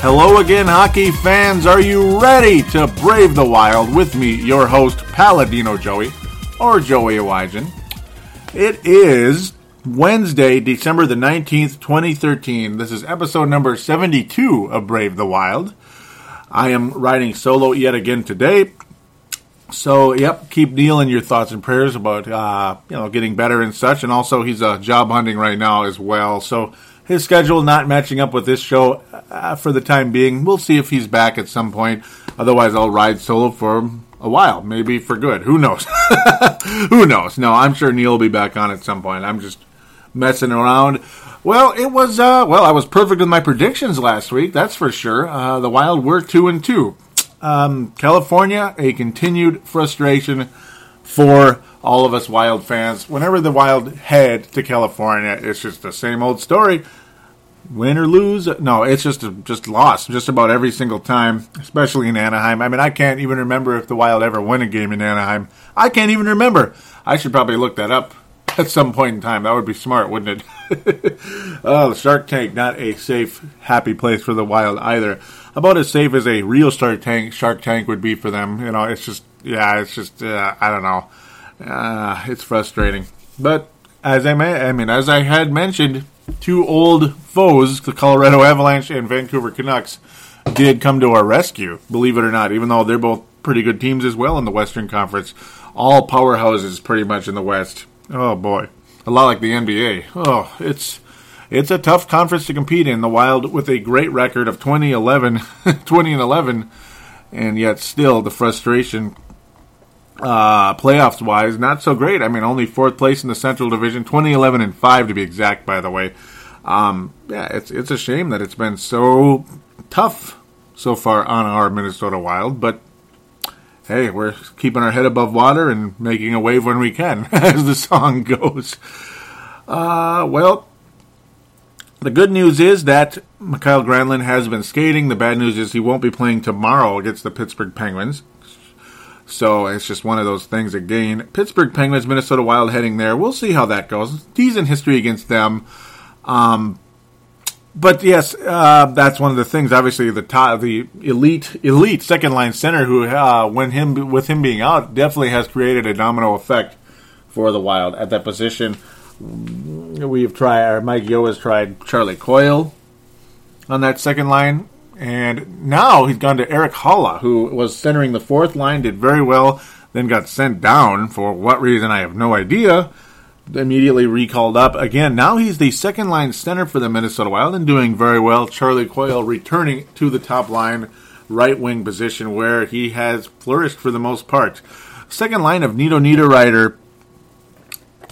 Hello again, hockey fans. Are you ready to brave the wild with me, your host, Paladino Joey, or Joey Awajan? It is Wednesday, December the 19th, 2013. This is episode number 72 of Brave the Wild. I am riding solo yet again today. So, yep, keep Neil in your thoughts and prayers about, uh, you know, getting better and such. And also, he's uh, job hunting right now as well. So, his schedule not matching up with this show uh, for the time being. We'll see if he's back at some point. Otherwise, I'll ride solo for a while, maybe for good. Who knows? Who knows? No, I'm sure Neil will be back on at some point. I'm just messing around. Well, it was uh, well, I was perfect with my predictions last week. That's for sure. Uh, the Wild were two and two. Um, California, a continued frustration for all of us Wild fans. Whenever the Wild head to California, it's just the same old story. Win or lose, no, it's just just lost just about every single time, especially in Anaheim. I mean, I can't even remember if the Wild ever won a game in Anaheim. I can't even remember. I should probably look that up at some point in time. That would be smart, wouldn't it? oh, the Shark Tank, not a safe, happy place for the Wild either. About as safe as a real Shark Tank Shark Tank would be for them. You know, it's just yeah, it's just uh, I don't know. Uh, it's frustrating, but as I, may, I mean, as I had mentioned, two old foes, the Colorado Avalanche and Vancouver Canucks, did come to our rescue. Believe it or not, even though they're both pretty good teams as well in the Western Conference, all powerhouses pretty much in the West. Oh boy, a lot like the NBA. Oh, it's it's a tough conference to compete in. The Wild with a great record of 2011, 20 and 11, and yet still the frustration uh, playoffs wise, not so great. I mean, only fourth place in the Central Division, 2011 and five to be exact. By the way, um, yeah, it's it's a shame that it's been so tough so far on our Minnesota Wild, but hey, we're keeping our head above water and making a wave when we can, as the song goes. Uh, well, the good news is that Mikael Granlund has been skating. The bad news is he won't be playing tomorrow against the Pittsburgh Penguins. So it's just one of those things again. Pittsburgh Penguins, Minnesota Wild heading there. We'll see how that goes. Decent history against them. Um, but yes, uh, that's one of the things. Obviously, the top, the elite, elite second line center, who uh, when him with him being out, definitely has created a domino effect for the Wild at that position. We've tried. Mike Yeo has tried Charlie Coyle on that second line. And now he's gone to Erik Haula, who was centering the fourth line, did very well, then got sent down for what reason I have no idea. Immediately recalled up again. Now he's the second line center for the Minnesota Wild and doing very well. Charlie Coyle returning to the top line right wing position where he has flourished for the most part. Second line of Nino Niederreiter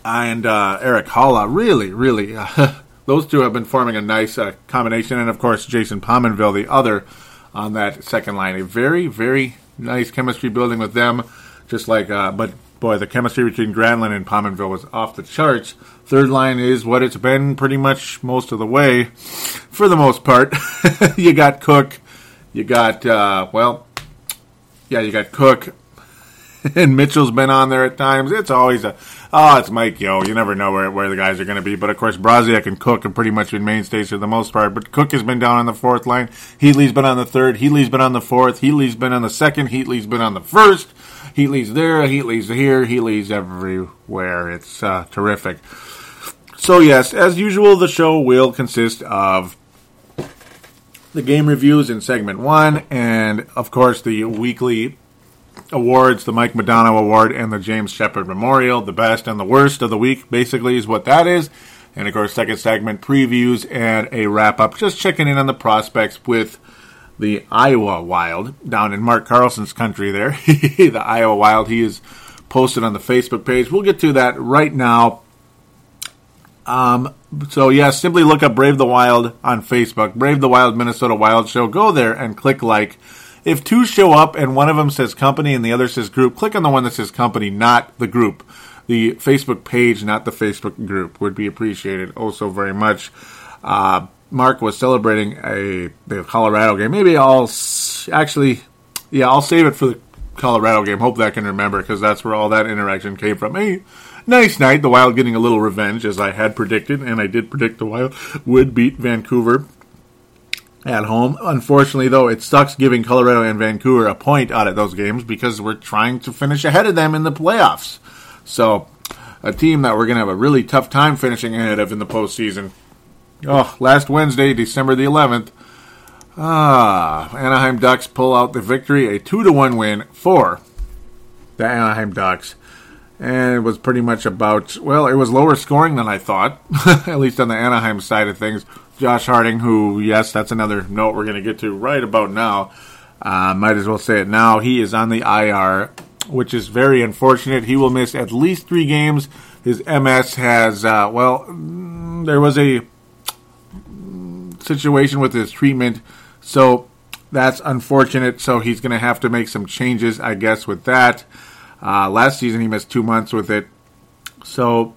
and uh, Erik Haula really, really uh, those two have been forming a nice uh, combination, and of course Jason Pominville, the other on that second line, a very very nice chemistry building with them. Just like, uh, but boy, the chemistry between Granlund and Pominville was off the charts. Third line is what it's been pretty much most of the way, for the most part. you got Cook, You got uh, well, yeah, you got Cook, and Mitchell's been on there at times. It's always a oh, it's Mike Yeo. You never know where, where the guys are going to be. But of course, Brodziak and Cook have pretty much been mainstays for the most part. But Cook has been down on the fourth line. Heatley's been on the third. Heatley's been on the fourth. Heatley's been on the second. Heatley's been on the first. Heatley's there. Heatley's here. Heatley's everywhere. It's uh, terrific. So yes, as usual, the show will consist of the game reviews in segment one, and of course the weekly awards, the Mike Modano Award and the James Shepard Memorial, the best and the worst of the week, basically is what that is. And of course, second segment previews and a wrap up, just checking in on the prospects with the Iowa Wild down in Mark Carlson's country there. the Iowa Wild, he is posted on the Facebook page. We'll get to that right now. Um, so yeah, simply look up Brave the Wild on Facebook, Brave the Wild Minnesota Wild Show. Go there and click like. If two show up and one of them says company and the other says group, click on the one that says company, not the group. The Facebook page, not the Facebook group, would be appreciated also very much. Uh, Mark was celebrating a the Colorado game. Maybe I'll actually, yeah, I'll save it for the Colorado game. Hope that I can remember because that's where all that interaction came from. Hey, nice night. The Wild getting a little revenge as I had predicted, and I did predict the Wild would beat Vancouver at home. Unfortunately, though, it sucks giving Colorado and Vancouver a point out of those games because we're trying to finish ahead of them in the playoffs. So, a team that we're going to have a really tough time finishing ahead of in the postseason. Oh, last Wednesday, December the 11th, ah, Anaheim Ducks pull out the victory, a 2 to 1 win for the Anaheim Ducks. And it was pretty much about, well, it was lower scoring than I thought, at least on the Anaheim side of things. Josh Harding, who, yes, that's another note we're going to get to right about now. Uh, might as well say it now. He is on the IR, which is very unfortunate. He will miss at least three games. His MS has, uh, well, mm, there was a situation with his treatment, so that's unfortunate. So he's going to have to make some changes, I guess, with that. Uh, last season he missed two months with it. So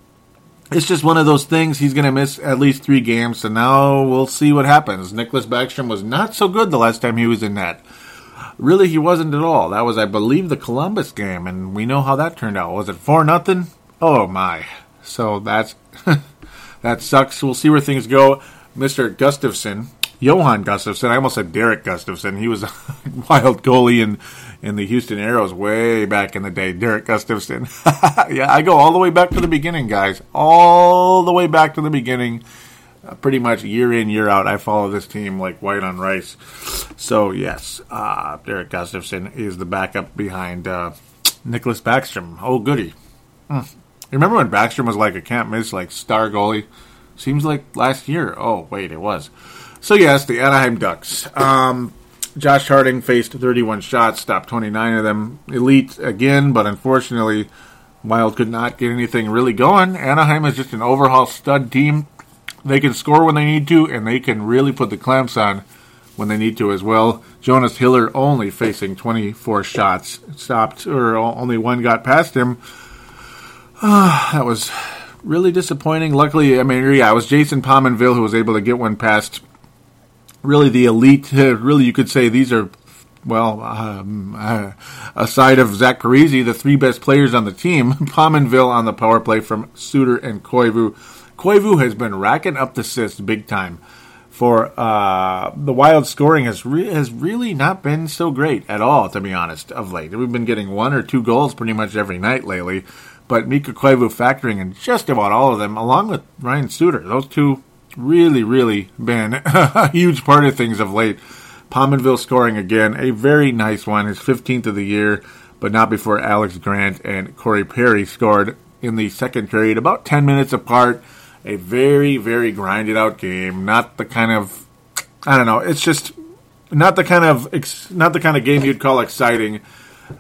it's just one of those things. He's going to miss at least three games, so now we'll see what happens. Niklas Backstrom was not so good the last time he was in that. Really, he wasn't at all. That was, I believe, the Columbus game, and we know how that turned out. Was it four nothing? Oh my! So that's that sucks. We'll see where things go. Mr. Gustafsson, Johan Gustafsson. I almost said Derek Gustafsson. He was a wild goalie in in the Houston Aeros way back in the day. Derek Gustafson. yeah, I go all the way back to the beginning, guys. All the way back to the beginning. Uh, pretty much year in, year out, I follow this team like white on rice. So, yes, uh, Derek Gustafson is the backup behind uh, Niklas Backstrom. Oh, goody. Hmm. Remember when Backstrom was like a can't miss, like star goalie? Seems like last year. Oh, wait, it was. So, yes, the Anaheim Ducks. Um, Josh Harding faced 31 shots, stopped 29 of them. Elite again, but unfortunately, Wild could not get anything really going. Anaheim is just an overhaul stud team. They can score when they need to, and they can really put the clamps on when they need to as well. Jonas Hiller only facing 24 shots, stopped, or only one got past him. Uh, that was really disappointing. Luckily, I mean, yeah, it was Jason Pominville who was able to get one past really the elite. Really, you could say these are well, um, uh, aside of Zach Parise, the three best players on the team, Pominville on the power play from Suter and Koivu. Koivu has been racking up the assists big time. For uh, the Wild scoring has re- has really not been so great at all, to be honest, of late. We've been getting one or two goals pretty much every night lately, but Mikko Koivu factoring in just about all of them, along with Ryan Suter. Those two really, really been a huge part of things of late. Pominville scoring again, a very nice one, his 15th of the year, but not before Alex Grant and Corey Perry scored in the second period, about 10 minutes apart. A very, very grinded out game. Not the kind of, I don't know, it's just not the kind of, not the kind of game you'd call exciting.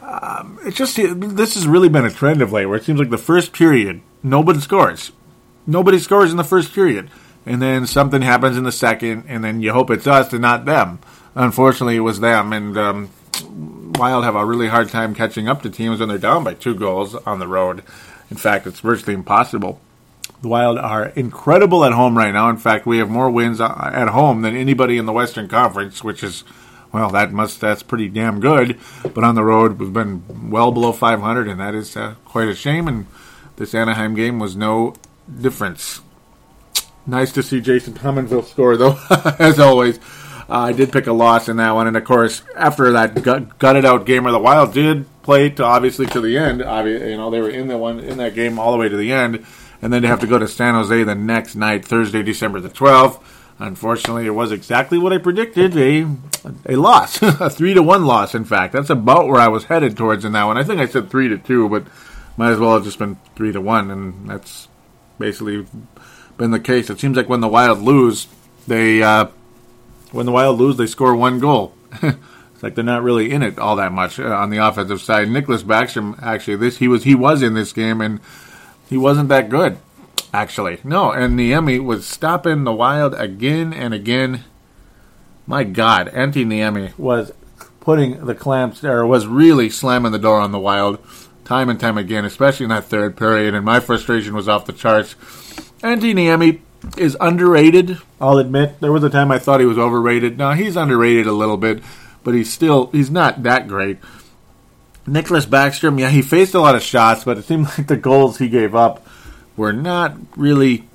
Um, it's just, this has really been a trend of late where it seems like the first period, nobody scores. Nobody scores in the first period and then something happens in the second, and then you hope it's us and not them. Unfortunately, it was them, and um, Wild have a really hard time catching up to teams when they're down by two goals on the road. In fact, it's virtually impossible. The Wild are incredible at home right now. In fact, we have more wins at home than anybody in the Western Conference, which is well, that must that's pretty damn good. But on the road, we've been well below 500, and that is uh, quite a shame. And this Anaheim game was no difference. Nice to see Jason Pominville score, though, as always. Uh, I did pick a loss in that one, and of course, after that gut, gutted out game where the Wild did play to obviously to the end, Obviously, you know they were in the one in that game all the way to the end, and then to have to go to San Jose the next night, Thursday, December the twelfth. Unfortunately, it was exactly what I predicted a a loss, a three to one loss. In fact, that's about where I was headed towards in that one. I think I said three to two, but might as well have just been three to one, and that's basically been the case. It seems like when the Wild lose, they uh, when the Wild lose, they score one goal. it's like they're not really in it all that much uh, on the offensive side. Niklas Backstrom, actually, this he was he was in this game and he wasn't that good. Actually, no, and Niemi was stopping the Wild again and again. My God, Antti Niemi was putting the clamps there, was really slamming the door on the Wild time and time again, especially in that third period. And my frustration was off the charts. Antti Niemi is underrated. I'll admit there was a time I thought he was overrated. Now he's underrated a little bit, but he's still he's not that great. Niklas Backstrom, yeah, he faced a lot of shots, but it seemed like the goals he gave up were not really,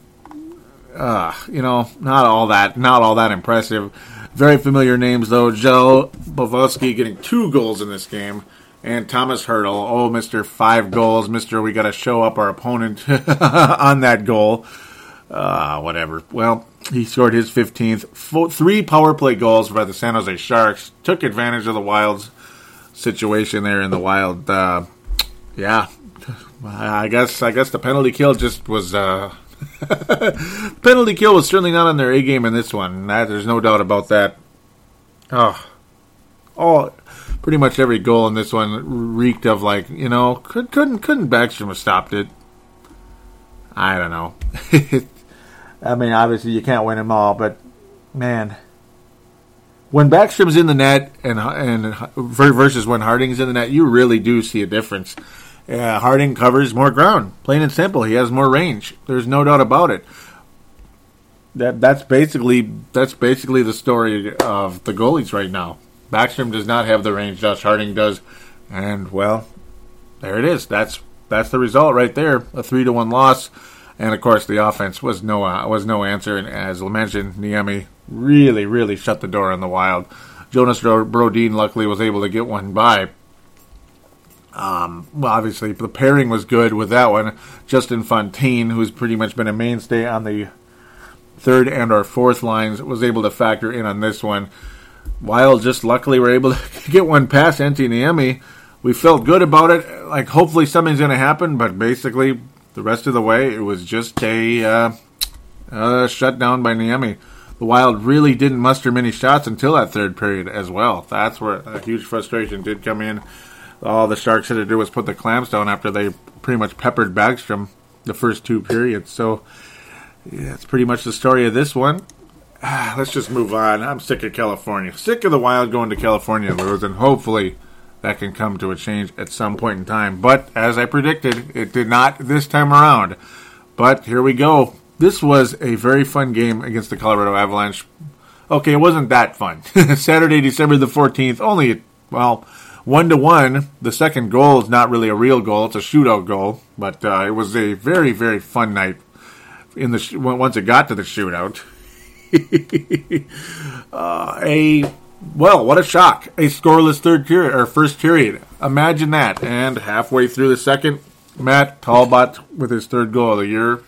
uh, you know, not all that, not all that impressive. Very familiar names though. Joe Pavelski getting two goals in this game, and Thomas Hertl. Oh, Mister Five Goals, Mister. We got to show up our opponent on that goal. Uh, whatever. Well, he scored his 15th. three power play goals by the San Jose Sharks. Took advantage of the Wild's situation there in the Wild. Uh, yeah, I guess I guess the penalty kill just was. Uh, penalty kill was certainly not on their A game in this one. There's no doubt about that. Oh, oh, pretty much every goal in this one reeked of like you know could, couldn't couldn't Backstrom have stopped it. I don't know. I mean, obviously you can't win them all, but man, when Backstrom's in the net and and versus when Harding's in the net, you really do see a difference. Uh, Harding covers more ground, plain and simple. He has more range. There's no doubt about it. That that's basically that's basically the story of the goalies right now. Backstrom does not have the range Josh Harding does, and well, there it is. That's that's the result right there. A three to one loss. And of course, the offense was no uh, was no answer. And as mentioned, Niemi really, really shut the door on the Wild. Jonas Brodin luckily was able to get one by. Um, well, obviously, the pairing was good with that one. Justin Fontaine, who's pretty much been a mainstay on the third and or fourth lines, was able to factor in on this one. Wild just luckily were able to get one past Antti Niemi. We felt good about it. Like, hopefully something's going to happen, but basically, the rest of the way, it was just a uh, uh, shutdown by Niemi. The Wild really didn't muster many shots until that third period as well. That's where a huge frustration did come in. All the Sharks had to do was put the clamps down after they pretty much peppered Backstrom the first two periods. So yeah, that's pretty much the story of this one. Ah, let's just move on. I'm sick of California. Sick of the Wild going to California, Lewis, and hopefully that can come to a change at some point in time. But as I predicted, it did not this time around. But here we go. This was a very fun game against the Colorado Avalanche. Okay, it wasn't that fun. Saturday, December the 14th, only, well, one to one. The second goal is not really a real goal; it's a shootout goal. But uh, it was a very, very fun night. In the sh- once it got to the shootout, uh, a well, what a shock. A scoreless third period, or first period. Imagine that. And halfway through the second, Max Talbot with his third goal of the year.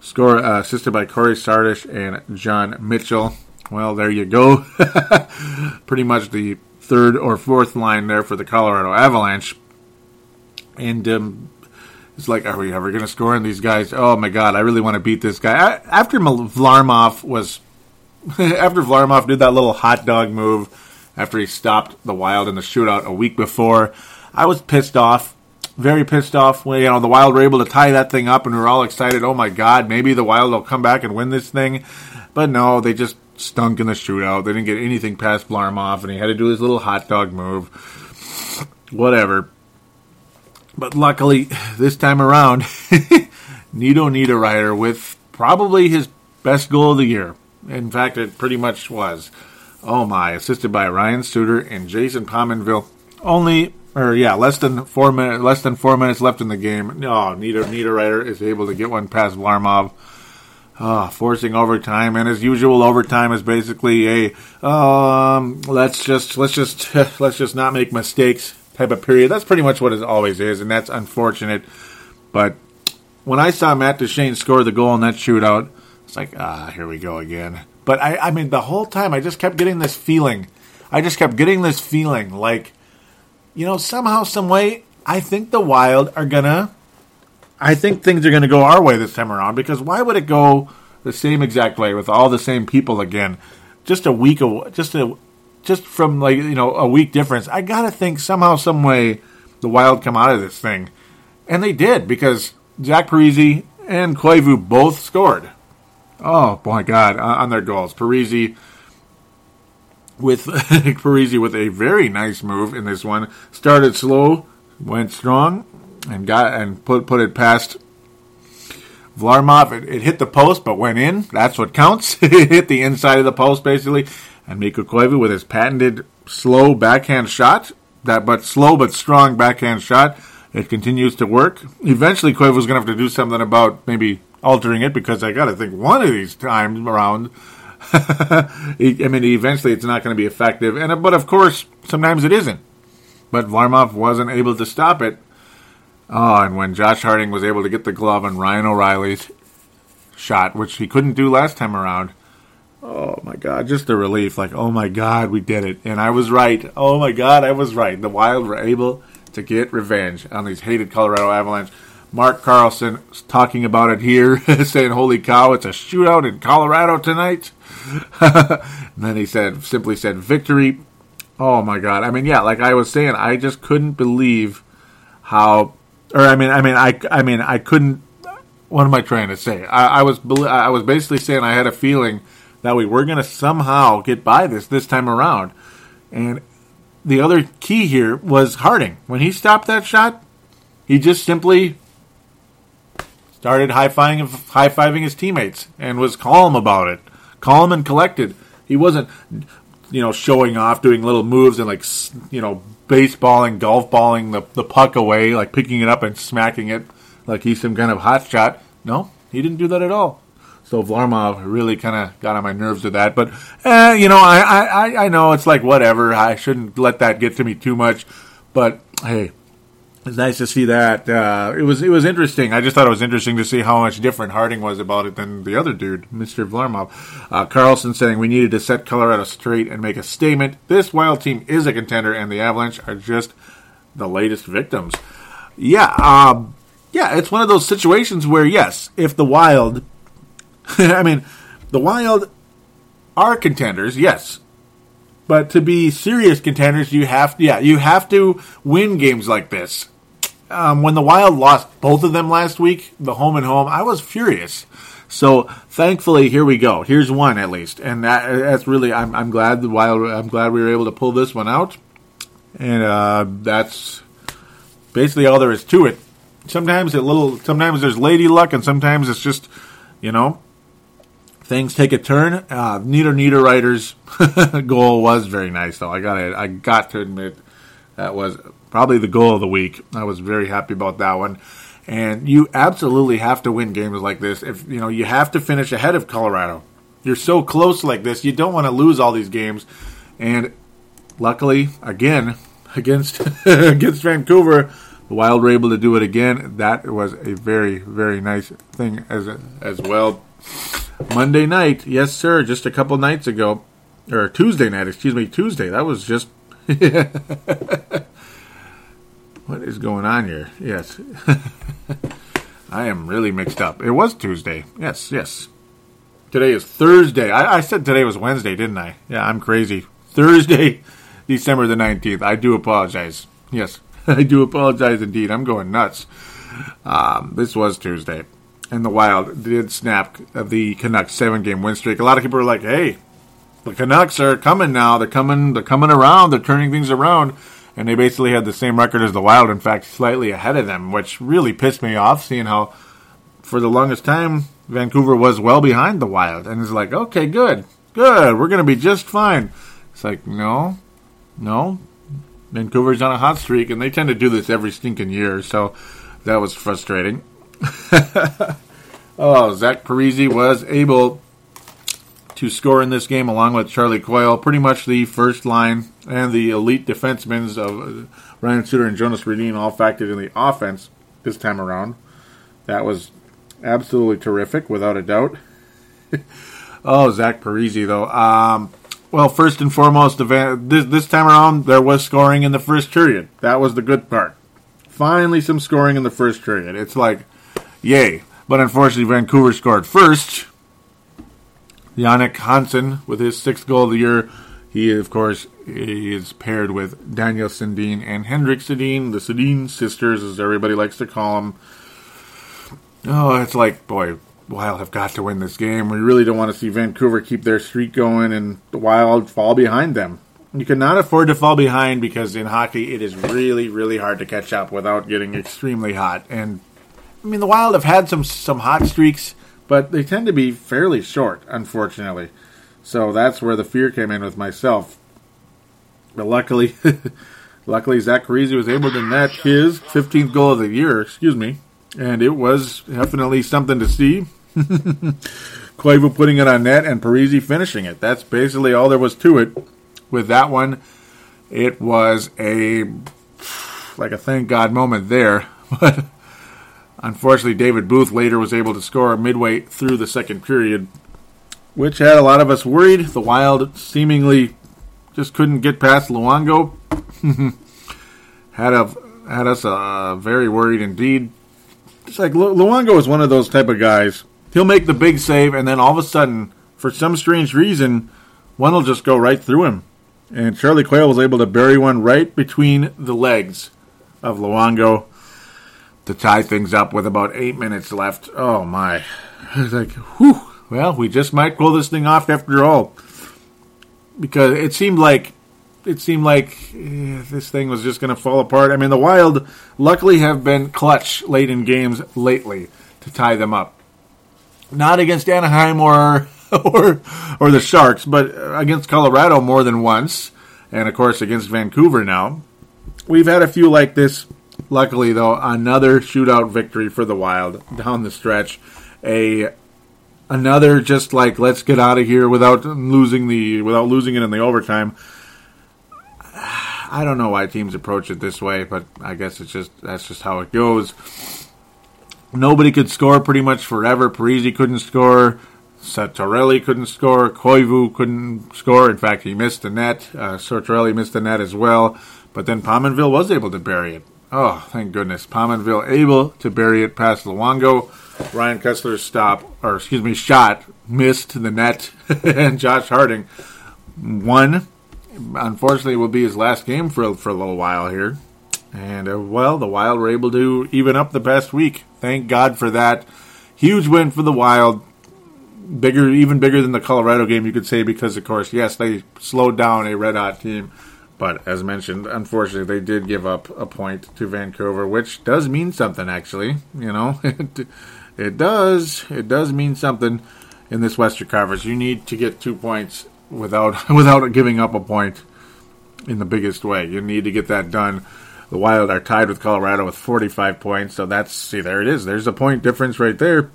Score uh, assisted by Cory Sarich and John Mitchell. Well, there you go. Pretty much the third or fourth line there for the Colorado Avalanche. And um, it's like, are we ever going to score in these guys? Oh my God, I really want to beat this guy. I, after Varlamov was after Varlamov did that little hot dog move after he stopped the Wild in the shootout a week before, I was pissed off. Very pissed off when you know the Wild were able to tie that thing up and we were all excited. Oh my God, maybe the Wild will come back and win this thing. But no, they just stunk in the shootout. They didn't get anything past Varlamov, and he had to do his little hot dog move. Whatever. But luckily, this time around, Nino Niederreiter with probably his best goal of the year. In fact, it pretty much was. Oh my, assisted by Ryan Suter and Jason Pominville. Only, or yeah, less than four minutes, less than four minutes left in the game. No, oh, Nino Niederreiter is able to get one past Varlamov. Oh, forcing overtime, and as usual, overtime is basically a um, let's just let's just let's just not make mistakes type of period. That's pretty much what it always is, and that's unfortunate. But when I saw Matt Duchene score the goal in that shootout, it's like ah, here we go again. But I, I mean, the whole time I just kept getting this feeling. I just kept getting this feeling like, you know, somehow, some way, I think the Wild are gonna I think things are to go our way this time around because why would it go the same exact way with all the same people again? Just a week, just a, just from like you know a week difference. I gotta think somehow, some way, the Wild come out of this thing, and they did because Zach Parise and Koivu both scored. Oh my God, on their goals, Parise with Parise with a very nice move in this one. Started slow, went strong, and got and put put it past Varlamov. It, it, hit the post, but went in. That's what counts. it hit the inside of the post basically. And Mikko Koivu with his patented slow backhand shot, that but slow but strong backhand shot. It continues to work. Eventually, Koivu's going to have to do something about maybe altering it because I got to think one of these times around. I mean, eventually it's not going to be effective, and but of course sometimes it isn't. But Varlamov wasn't able to stop it Oh, and when Josh Harding was able to get the glove on Ryan O'Reilly's shot, which he couldn't do last time around, oh my God, just the relief. Like, oh my God, we did it. And I was right. Oh my God, I was right. The Wild were able to get revenge on these hated Colorado Avalanche. Mark Carlson talking about it here, saying, Holy cow, it's a shootout in Colorado tonight. then he said, simply said, victory. Oh my God. I mean, yeah, like I was saying, I just couldn't believe how or I mean, I mean, I, I mean, I couldn't. What am I trying to say? I, I was, I was basically saying I had a feeling that way we were going to somehow get by this this time around, and the other key here was Harding. When he stopped that shot, he just simply started high fiving high fiving his teammates and was calm about it, calm and collected. He wasn't, you know, showing off, doing little moves and like, you know, baseballing, golf balling the, the puck away, like picking it up and smacking it like he's some kind of hot shot. No, he didn't do that at all. So Varlamov really kind of got on my nerves with that. But, eh, you know, I, I, I know it's like whatever. I shouldn't let that get to me too much. But, hey, it's nice to see that. Uh, it was it was interesting. I just thought it was interesting to see how much different Harding was about it than the other dude, Mr. Varlamov. Uh, Carlson saying we needed to set Colorado straight and make a statement. This Wild team is a contender, and the Avalanche are just the latest victims. Yeah, um, yeah, it's one of those situations where yes, if the Wild, I mean, the Wild are contenders, yes, but to be serious contenders, you have to, yeah, you have to win games like this. Um, when the Wild lost both of them last week, the home and home, I was furious. So thankfully, here we go. Here's one at least, and that, that's really I'm, I'm glad the Wild. I'm glad we were able to pull this one out, and uh, that's basically all there is to it. Sometimes a little, sometimes there's lady luck, and sometimes it's just, you know, things take a turn. Uh, Nino Niederreiter's goal was very nice, though. I got I got to admit that was probably the goal of the week. I was very happy about that one. And you absolutely have to win games like this. If you know you have to finish ahead of Colorado. You're so close like this. You don't want to lose all these games. And luckily, again against against Vancouver, the Wild were able to do it again. That was a very very nice thing as as well. Monday night, yes, sir, just a couple nights ago, or Tuesday night, excuse me, Tuesday. That was just. what is going on here? Yes. I am really mixed up. It was Tuesday. Yes, yes. Today is Thursday. I, I said today was Wednesday, didn't I? Yeah, I'm crazy. Thursday, December the 19th. I do apologize. Yes, I do apologize indeed. I'm going nuts. Um, this was Tuesday and the Wild did snap the Canucks seven game win streak. A lot of people are like, "Hey, the Canucks are coming now. They're coming. They're coming around. They're turning things around." And they basically had the same record as the Wild. In fact, slightly ahead of them, which really pissed me off. Seeing how, for the longest time, Vancouver was well behind the Wild, and it's like, okay, good. Good. We're going to be just fine. It's like, no, no. Vancouver's on a hot streak, and they tend to do this every stinking year, so that was frustrating. oh, Zach Parise was able to score in this game along with Charlie Coyle. Pretty much the first line and the elite defensemen of Ryan Suter and Jonas Rhein all factored in the offense this time around. That was absolutely terrific, without a doubt. oh, Zach Parise, though. Um, well, first and foremost, this, this time around, there was scoring in the first period. That was the good part. Finally, some scoring in the first period. It's like, yay. But unfortunately, Vancouver scored first. Jannik Hansen with his sixth goal of the year. He, of course, is paired with Daniel Sedin and Henrik Sedin, the Sedin sisters, as everybody likes to call them. Oh, it's like, boy, Wild have got to win this game. We really don't want to see Vancouver keep their streak going and the Wild fall behind them. You cannot afford to fall behind because in hockey it is really, really hard to catch up without getting extremely hot. And I mean, the Wild have had some some hot streaks, but they tend to be fairly short, unfortunately. So that's where the fear came in with myself. But luckily, luckily Zach Parise was able to net his 15th goal of the year. Excuse me, and it was definitely something to see. Koivu putting it on net and Parise finishing it. That's basically all there was to it. With that one, it was a like a thank God moment there. But unfortunately, David Booth later was able to score midway through the second period, which had a lot of us worried. The Wild seemingly just couldn't get past Luongo. had a had us uh, very worried indeed. It's like Lu- Luongo is one of those type of guys he'll make the big save, and then all of a sudden, for some strange reason, one will just go right through him. And Charlie Coyle was able to bury one right between the legs of Luongo to tie things up with about eight minutes left. Oh my. It's like, whew. Well, we just might pull this thing off after all. Because it seemed like it seemed like eh, this thing was just going to fall apart. I mean, the Wild luckily have been clutch late in games lately to tie them up not against Anaheim or or or the Sharks, but against Colorado more than once, and of course against Vancouver now. We've had a few like this. Luckily, though, another shootout victory for the Wild down the stretch. A another just like let's get out of here without losing the without losing it in the overtime. I don't know why teams approach it this way, but I guess it's just that's just how it goes. Nobody could score pretty much forever. Parise couldn't score. Santorelli couldn't score. Koivu couldn't score. In fact, he missed the net. Uh, Santorelli missed the net as well. But then Pominville was able to bury it. Oh, thank goodness. Pominville able to bury it past Luongo. Ryan Kesler's stop, or excuse me, shot missed the net. and Josh Harding won. Unfortunately, it will be his last game for, for a little while here. And, uh, well, the Wild were able to even up the past week. Thank God for that. Huge win for the Wild. Bigger, even bigger than the Colorado game, you could say, because, of course, yes, they slowed down a red hot team. But as mentioned, unfortunately, they did give up a point to Vancouver, which does mean something, actually. You know, it, it does. It does mean something in this Western Conference. You need to get two points without without giving up a point in the biggest way. You need to get that done the Wild are tied with Colorado with 45 points. So that's, see, there it is. There's a point difference right there.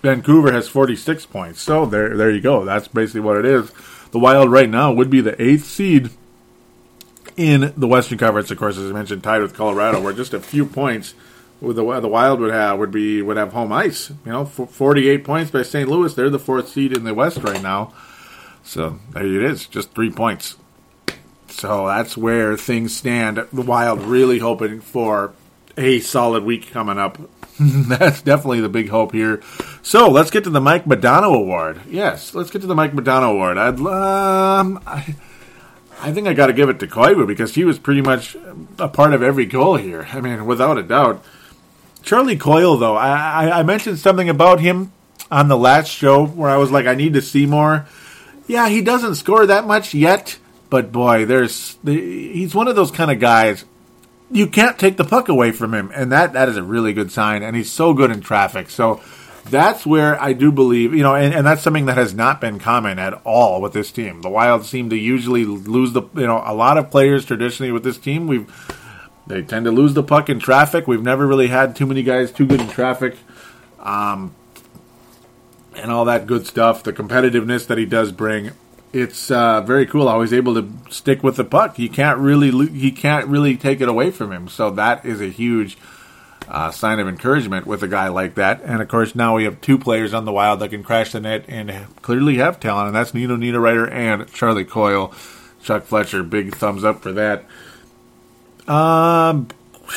Vancouver has 46 points. So there, there you go. That's basically what it is. The Wild right now would be the eighth seed in the Western Conference. Of course, as I mentioned, tied with Colorado, where just a few points with the the Wild would have would be would have home ice. You know, 48 points by St. Louis. They're the fourth seed in the West right now. So there it is, just three points. So that's where things stand. The Wild really hoping for a solid week coming up. that's definitely the big hope here. So let's get to the Mike Modano Award. Yes, let's get to the Mike Modano Award. I'd um, I, I think I got to give it to Koivu because he was pretty much a part of every goal here. I mean, without a doubt. Charlie Coyle, though, I, I mentioned something about him on the last show where I was like, I need to see more. Yeah, he doesn't score that much yet but boy, there's he's one of those kind of guys you can't take the puck away from him, and that that is a really good sign. And he's so good in traffic. So that's where I do believe, you know, and, and that's something that has not been common at all with this team. The Wild seem to usually lose the, you know, a lot of players traditionally with this team. We've they tend to lose the puck in traffic. We've never really had too many guys too good in traffic, um, and all that good stuff. The competitiveness that he does bring, it's uh, very cool he's able to stick with the puck. He can't really he can't really take it away from him. So that is a huge uh, sign of encouragement with a guy like that. And of course, now we have two players on the Wild that can crash the net and clearly have talent, and that's Nino Niederreiter and Charlie Coyle. Chuck Fletcher, big thumbs up for that. Um,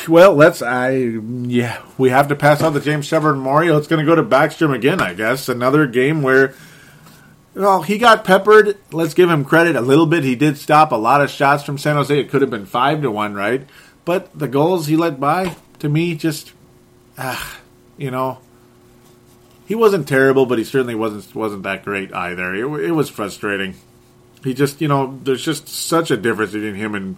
well, let's. I yeah, we have to pass on the James Shepard Memorial. It's going to go to Backstrom again, I guess. Another game where, well, he got peppered. Let's give him credit a little bit. He did stop a lot of shots from San Jose. It could have been five to one, right? But the goals he let by, to me, just ah, you know, he wasn't terrible, but he certainly wasn't wasn't that great either. It, it was frustrating. He just, you know, there's just such a difference between him and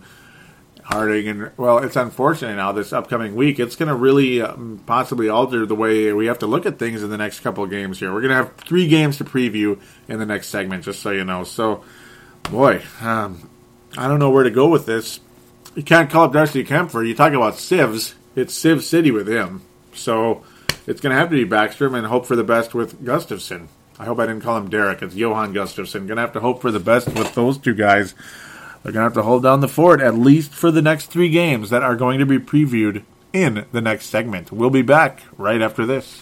Harding, and well, it's unfortunate now. This upcoming week, it's going to really um, possibly alter the way we have to look at things in the next couple of games. Here, we're going to have three games to preview in the next segment, just so you know. So, boy, um, I don't know where to go with this. You can't call up Darcy Kuemper. You talk about sieves. It's Civ City with him. So it's going to have to be Backstrom and hope for the best with Gustafsson. I hope I didn't call him Derek. It's Johan Gustafsson. Going to have to hope for the best with those two guys. They're going to have to hold down the fort at least for the next three games that are going to be previewed in the next segment. We'll be back right after this.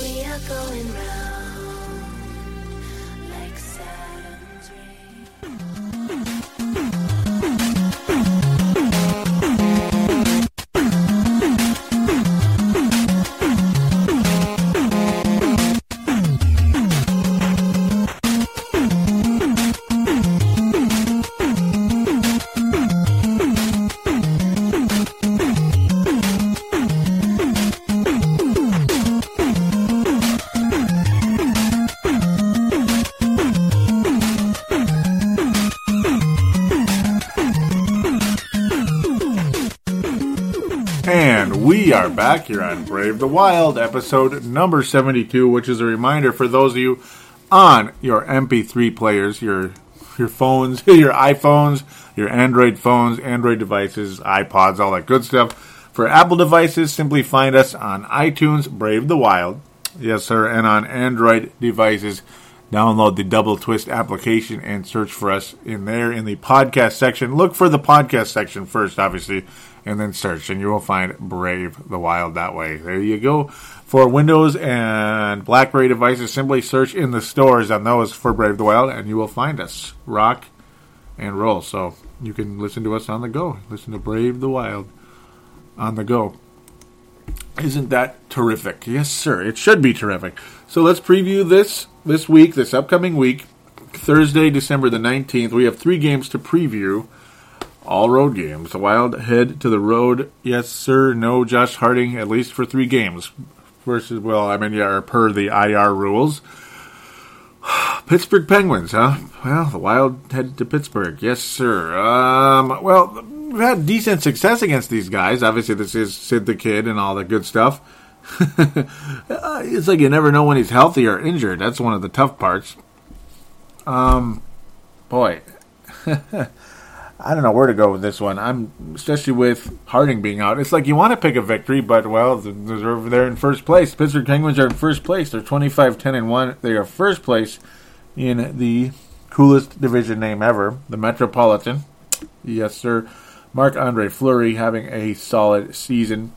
We are going round here on Brave the Wild, episode number 72, which is a reminder for those of you on your MP3 players, your your phones, your iPhones, your Android phones, Android devices, iPods, all that good stuff. For Apple devices, simply find us on iTunes, Brave the Wild. Yes, sir. And on Android devices, download the Double Twist application and search for us in there in the podcast section. Look for the podcast section first, obviously, and then search, and you will find Brave the Wild that way. There you go. For Windows and BlackBerry devices, simply search in the stores on those for Brave the Wild, and you will find us. Rock and roll. So you can listen to us on the go. Listen to Brave the Wild on the go. Isn't that terrific? Yes, sir. It should be terrific. So let's preview this this week, this upcoming week, Thursday, December the 19th. We have three games to preview, all road games. The Wild head to the road. Yes, sir. No Josh Harding, at least for three games. Versus, well, I mean, yeah, per the IR rules. Pittsburgh Penguins, huh? Well, the Wild head to Pittsburgh. Yes, sir. Um, well, we've had decent success against these guys. Obviously, this is Sid the Kid and all that good stuff. It's like you never know when he's healthy or injured. That's one of the tough parts. Um, boy, I don't know where to go with this one. I'm especially with Harding being out. It's like you want to pick a victory, but well, they're there in first place. Pittsburgh Penguins are in first place. They're 25 10 and 1. They are first place in the coolest division name ever, the Metropolitan. Yes, sir. Marc Andre Fleury having a solid season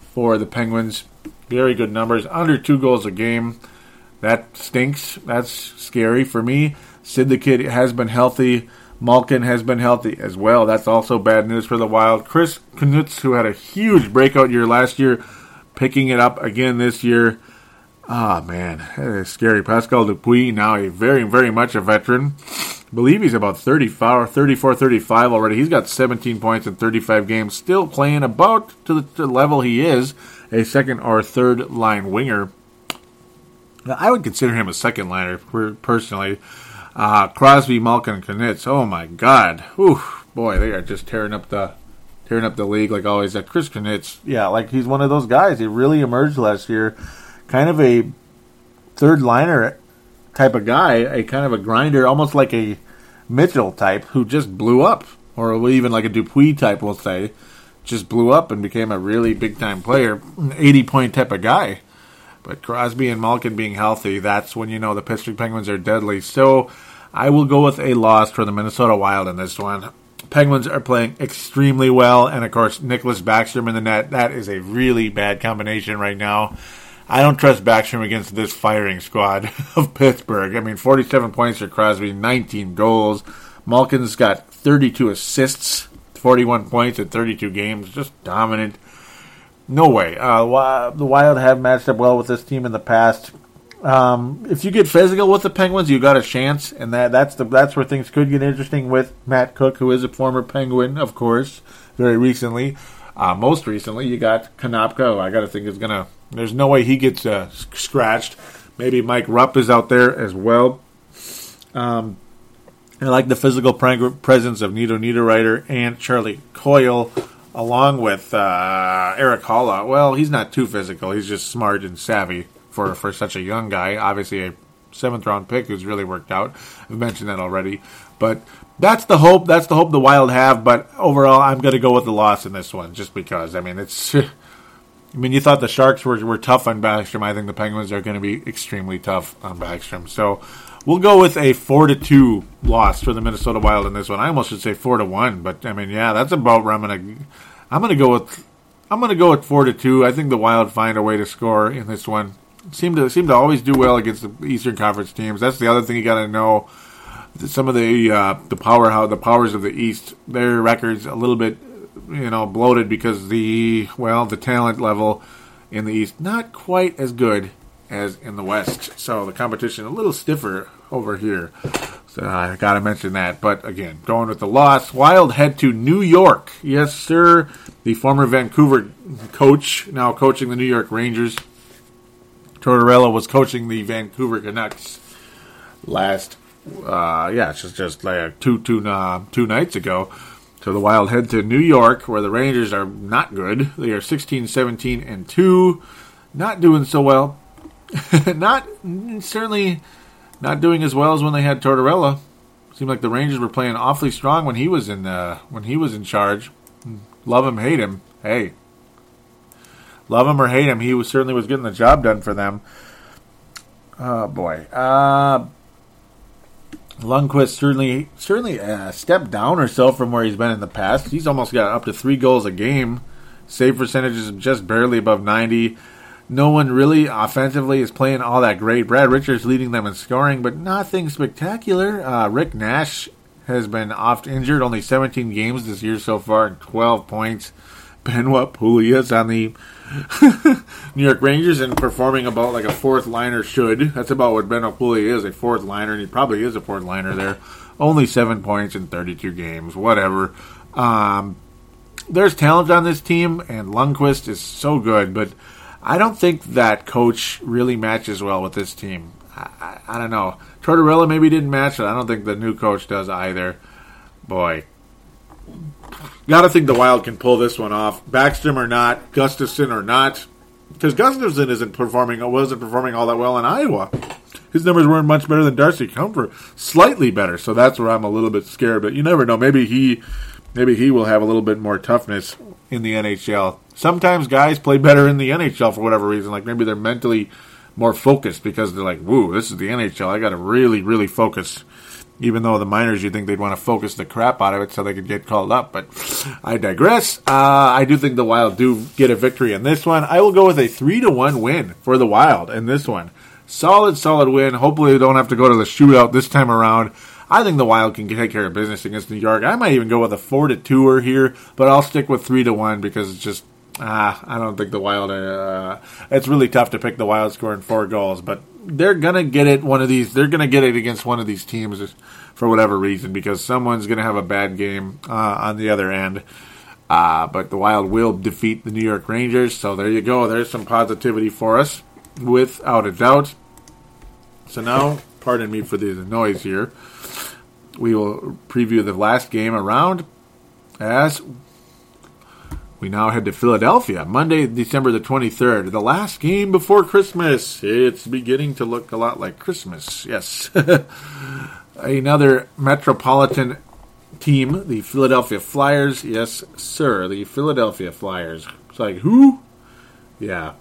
for the Penguins. Very good numbers. Under two goals a game. That stinks. That's scary for me. Sid the Kid has been healthy. Malkin has been healthy as well. That's also bad news for the Wild. Chris Kunitz, who had a huge breakout year last year, picking it up again this year. Ah, man, that is scary. Pascal Dupuis, now a very, very much a veteran. I believe he's about 34, 34, 35 already. He's got 17 points in 35 games, still playing about to the, to the level he is, a second or third line winger. I would consider him a second liner personally. Uh, Crosby, Malkin, and Kunitz. Oh my God! Ooh, boy, they are just tearing up the tearing up the league like always. That Chris Kunitz, yeah, like he's one of those guys. He really emerged last year, kind of a third liner type of guy, a kind of a grinder, almost like a Mitchell type who just blew up, or even like a Dupuis type, we'll say, just blew up and became a really big time player, eighty point type of guy. But Crosby and Malkin being healthy, that's when you know the Pittsburgh Penguins are deadly. So I will go with a loss for the Minnesota Wild in this one. Penguins are playing extremely well, and of course, Niklas Backstrom in the net. That is a really bad combination right now. I don't trust Backstrom against this firing squad of Pittsburgh. I mean, 47 points for Crosby, 19 goals. Malkin's got 32 assists, 41 points in 32 games, just dominant. No way. Uh, the Wild have matched up well with this team in the past. Um, if you get physical with the Penguins, you got a chance, and that that's the that's where things could get interesting with Matt Cooke, who is a former Penguin, of course, very recently. Uh, most recently, you got Konopka. I got to think is gonna. There's no way he gets uh, scratched. Maybe Mike Rupp is out there as well. Um, I like the physical pre- presence of Nino Niederreiter and Charlie Coyle, along with uh, Erik Haula. Well, he's not too physical. He's just smart and savvy for for such a young guy. Obviously, a seventh round pick who's really worked out. I've mentioned that already, but that's the hope. That's the hope the Wild have. But overall, I'm going to go with the loss in this one, just because. I mean, it's. I mean, you thought the Sharks were, were tough on Backstrom. I think the Penguins are going to be extremely tough on Backstrom. So we'll go with a four to two loss for the Minnesota Wild in this one. I almost should say four to one, but I mean, yeah, that's about where I'm to. I'm to go with. I'm to go with four to two. I think the Wild find a way to score in this one seem to seem to always do well against the Eastern Conference teams. That's the other thing you got to know. Some of the uh, the power how the powers of the East, their records a little bit you know bloated because the well the talent level in the East not quite as good as in the West. So the competition a little stiffer over here. So I got to mention that. But again, going with the loss, Wild head to New York. Yes, sir. The former Vancouver coach, now coaching the New York Rangers. Tortorella was coaching the Vancouver Canucks last, uh, yeah, it's just, just like two, two, uh, two nights ago. So the Wild head to New York, where the Rangers are not good. They are 16, 17, and 2. Not doing so well. not, certainly not doing as well as when they had Tortorella. Seemed like the Rangers were playing awfully strong when he was in, uh, when he was in charge. Love him, hate him. Hey, love him or hate him, he was certainly was getting the job done for them. Oh boy, uh, Lundqvist certainly certainly a step down or so from where he's been in the past. He's almost got up to three goals a game. Save percentages just barely above ninety. No one really offensively is playing all that great. Brad Richards leading them in scoring, but nothing spectacular. Uh, Rick Nash has been oft injured, only 17 games this year so far, and 12 points. Benoit Pouliot on the New York Rangers and performing about like a fourth liner should. That's about what Benoit Pouliot is, a fourth liner, and he probably is a fourth liner there. Only seven points in 32 games, whatever. Um, there's talent on this team, and Lundqvist is so good, but I don't think that coach really matches well with this team. I, I, I don't know. Tortorella maybe didn't match it. I don't think the new coach does either. Boy, Got to think the Wild can pull this one off. Backstrom or not, Gustafsson or not, because Gustafsson isn't performing, wasn't performing all that well in Iowa. His numbers weren't much better than Darcy Kuemper, slightly better. So that's where I'm a little bit scared. But you never know. Maybe he, maybe he will have a little bit more toughness in the NHL. Sometimes guys play better in the NHL for whatever reason. Like maybe they're mentally more focused because they're like, "Woo, this is the NHL. I got to really, really focus." Even though the minors, you think they'd want to focus the crap out of it so they could get called up. But I digress. Uh, I do think the Wild do get a victory in this one. I will go with a three to one win for the Wild in this one. Solid, solid win. Hopefully, they don't have to go to the shootout this time around. I think the Wild can take care of business against New York. I might even go with a four to two or here, but I'll stick with three to one because it's just ah, I don't think the Wild. Uh, it's really tough to pick the Wild scoring four goals, but they're gonna get it. One of these, they're gonna get it against one of these teams for whatever reason because someone's gonna have a bad game uh, on the other end. Uh, but the Wild will defeat the New York Rangers. So there you go. There's some positivity for us, without a doubt. So now, pardon me for the noise here we will preview the last game around as we now head to Philadelphia, Monday, December the 23rd, the last game before Christmas. It's beginning to look a lot like Christmas, yes. Another metropolitan team, the Philadelphia Flyers. Yes, sir, the Philadelphia Flyers. It's like, who? Yeah,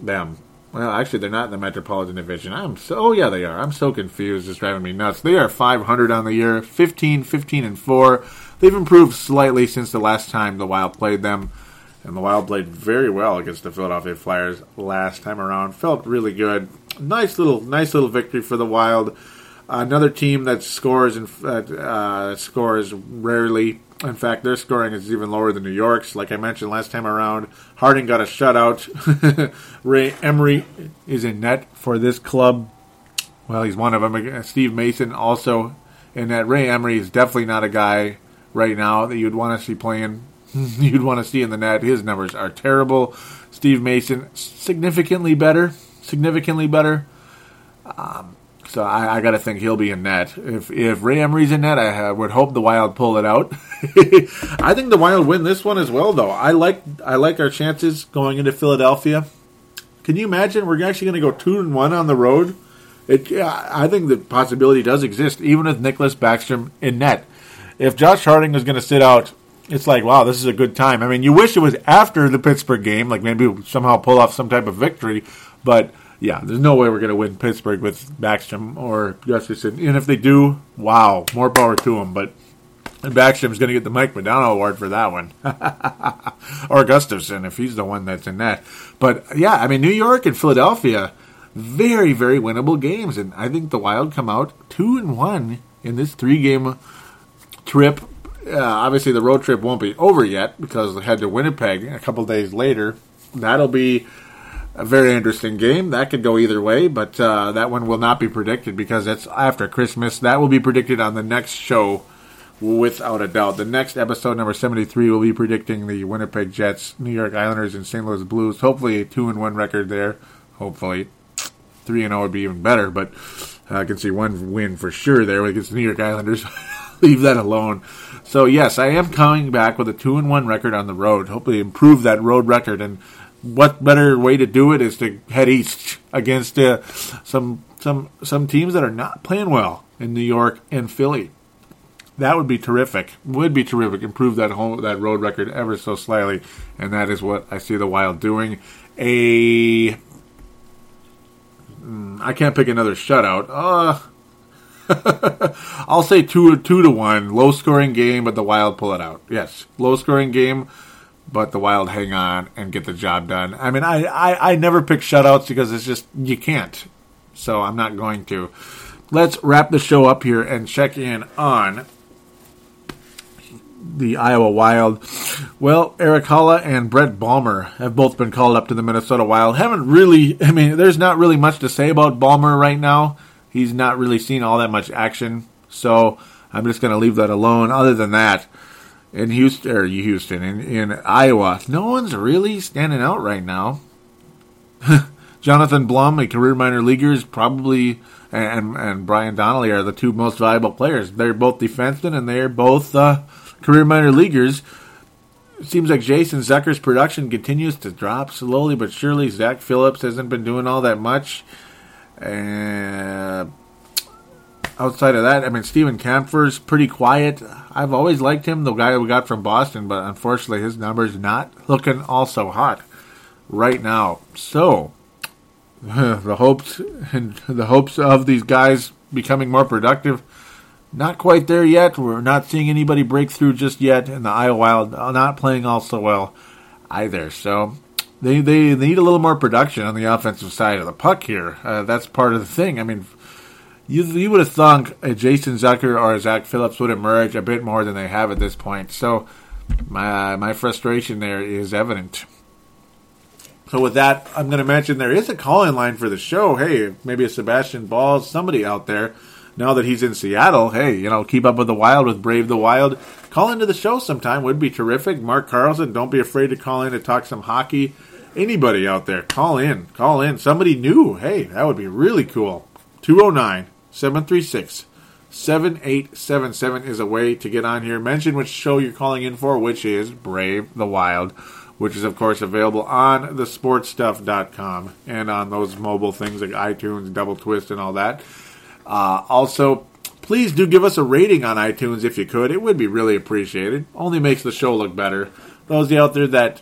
them. Well, actually, they're not in the Metropolitan Division. I'm so, oh yeah, they are. I'm so confused. It's driving me nuts. They are 500 on the year, 15, 15, and 4. They've improved slightly since the last time the Wild played them. And the Wild played very well against the Philadelphia Flyers last time around. Felt really good. Nice little, nice little victory for the Wild. Another team that scores and uh, scores rarely in fact, their scoring is even lower than New York's. Like I mentioned last time around, Harding got a shutout. Ray Emery is in net for this club. Well, he's one of them. Steve Mason also in net. Ray Emery is definitely not a guy right now that you'd want to see playing. you'd want to see in the net. His numbers are terrible. Steve Mason significantly better. Significantly better. Um, so I, I got to think he'll be in net. If if Ray Emery's in net, I would hope the Wild pull it out. I think the Wild win this one as well, though. I like I like our chances going into Philadelphia. Can you imagine we're actually going to go two and one on the road? It, I think the possibility does exist, even with Niklas Backstrom in net. If Josh Harding is going to sit out, it's like, wow, this is a good time. I mean, you wish it was after the Pittsburgh game, like maybe somehow pull off some type of victory, but yeah, there's no way we're going to win Pittsburgh with Backstrom or Gustafsson. And if they do, wow, more power to them. But Backstrom's going to get the Mike Modano Award for that one. or Gustafsson, if he's the one that's in that. But yeah, I mean, New York and Philadelphia, very, very winnable games. And I think the Wild come out 2 and 1 in this three game trip. Uh, obviously, the road trip won't be over yet because they head to Winnipeg a couple days later. That'll be a very interesting game. That could go either way, but uh, that one will not be predicted because it's after Christmas. That will be predicted on the next show, without a doubt. The next episode, number 73, will be predicting the Winnipeg Jets, New York Islanders, and St. Louis Blues. Hopefully, a 2 and 1 record there. Hopefully. 3 and 0 would be even better, but I can see one win for sure there against the New York Islanders. Leave that alone. So, yes, I am coming back with a 2 and 1 record on the road. Hopefully, improve that road record and what better way to do it is to head east against uh, some some some teams that are not playing well in New York and Philly. That would be terrific. Would be terrific. Improve that whole that road record ever so slightly, and that is what I see the Wild doing. A mm, can't pick another shutout. Uh, I'll say two two to one, low scoring game, but the Wild pull it out. Yes, low scoring game but the Wild hang on and get the job done. I mean, I, I, I never pick shutouts because it's just, you can't. So I'm not going to. Let's wrap the show up here and check in on the Iowa Wild. Well, Erik Haula and Brett Bulmer have both been called up to the Minnesota Wild. Haven't really, I mean, there's not really much to say about Balmer right now. He's not really seen all that much action. So I'm just going to leave that alone. Other than that, in Houston or Houston in, in Iowa, no one's really standing out right now. Jonathan Blum, a career minor leaguer, is probably and and Brian Donnelly are the two most valuable players. They're both defensemen and they're both uh, career minor leaguers. It seems like Jason Zucker's production continues to drop slowly but surely. Zach Phillips hasn't been doing all that much. Uh, outside of that, I mean, Steven Kampfer's pretty quiet. I've always liked him, the guy we got from Boston, but unfortunately, his numbers not looking all so hot right now. So, the hopes and the hopes of these guys becoming more productive not quite there yet. We're not seeing anybody break through just yet, and the Iowa Wild not playing all so well either. So they they need a little more production on the offensive side of the puck here. Uh, that's part of the thing. I mean, you you would have thunk a Jason Zucker or a Zach Phillips would emerge a bit more than they have at this point. So my my frustration there is evident. So with that, I'm going to mention there is a call-in line for the show. Hey, maybe a Sebastian Balls, somebody out there. Now that he's in Seattle, hey, you know, keep up with the Wild with Brave the Wild. Call into the show sometime would be terrific. Mark Carlson, don't be afraid to call in to talk some hockey. Anybody out there, call in, call in. Somebody new, hey, that would be really cool. 209 736 7877 is a way to get on here. Mention which show you're calling in for, which is Brave the Wild, which is, of course, available on thesportstuff.com and on those mobile things like iTunes, Double Twist, and all that. Uh, also, please do give us a rating on iTunes if you could. It would be really appreciated. Only makes the show look better. Those out there that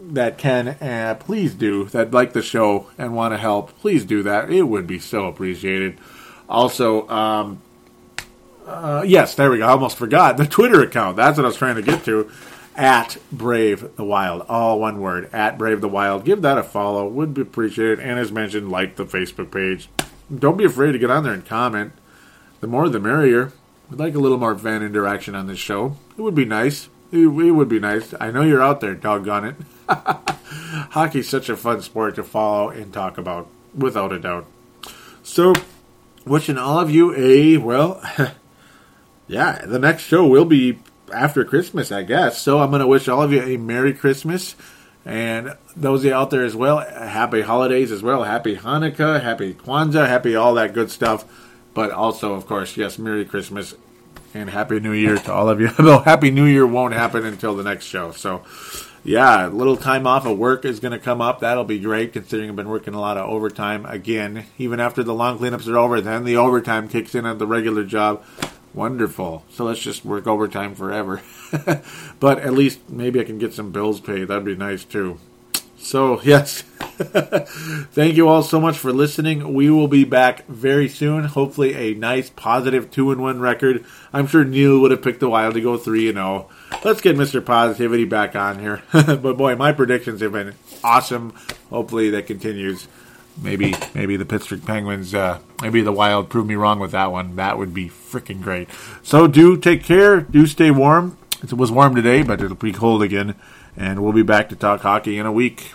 that can, uh, please do that like the show and want to help. Please do that. It would be so appreciated. Also, um, uh, yes, there we go. I almost forgot the Twitter account. That's what I was trying to get to. At Brave the Wild, all one word. At Brave the Wild. Give that a follow. Would be appreciated. And as mentioned, like the Facebook page. Don't be afraid to get on there and comment. The more the merrier. We'd like a little more fan interaction on this show. It would be nice. It, it would be nice. I know you're out there, doggone it. Hockey's such a fun sport to follow and talk about, without a doubt. So, wishing all of you a, well, yeah, the next show will be after Christmas, I guess. So, I'm going to wish all of you a Merry Christmas. And those of you out there as well, happy holidays as well. Happy Hanukkah, happy Kwanzaa, happy all that good stuff. But also, of course, yes, Merry Christmas and Happy New Year to all of you. Though Happy New Year won't happen until the next show. So, yeah, a little time off of work is going to come up. That'll be great considering I've been working a lot of overtime again. Even after the long cleanups are over, then the overtime kicks in at the regular job. Wonderful. So let's just work overtime forever. but at least maybe I can get some bills paid. That'd be nice too. So, yes. Thank you all so much for listening. We will be back very soon. Hopefully, a nice, positive 2 and 1 record. I'm sure Neil would have picked the Wild to go 3 and 0. Let's get Mr. Positivity back on here. but boy, my predictions have been awesome. Hopefully, that continues. Maybe, maybe the Pittsburgh Penguins, uh, maybe the Wild prove me wrong with that one. That would be freaking great. So, do take care. Do stay warm. It was warm today, but it'll be cold again. And we'll be back to talk hockey in a week.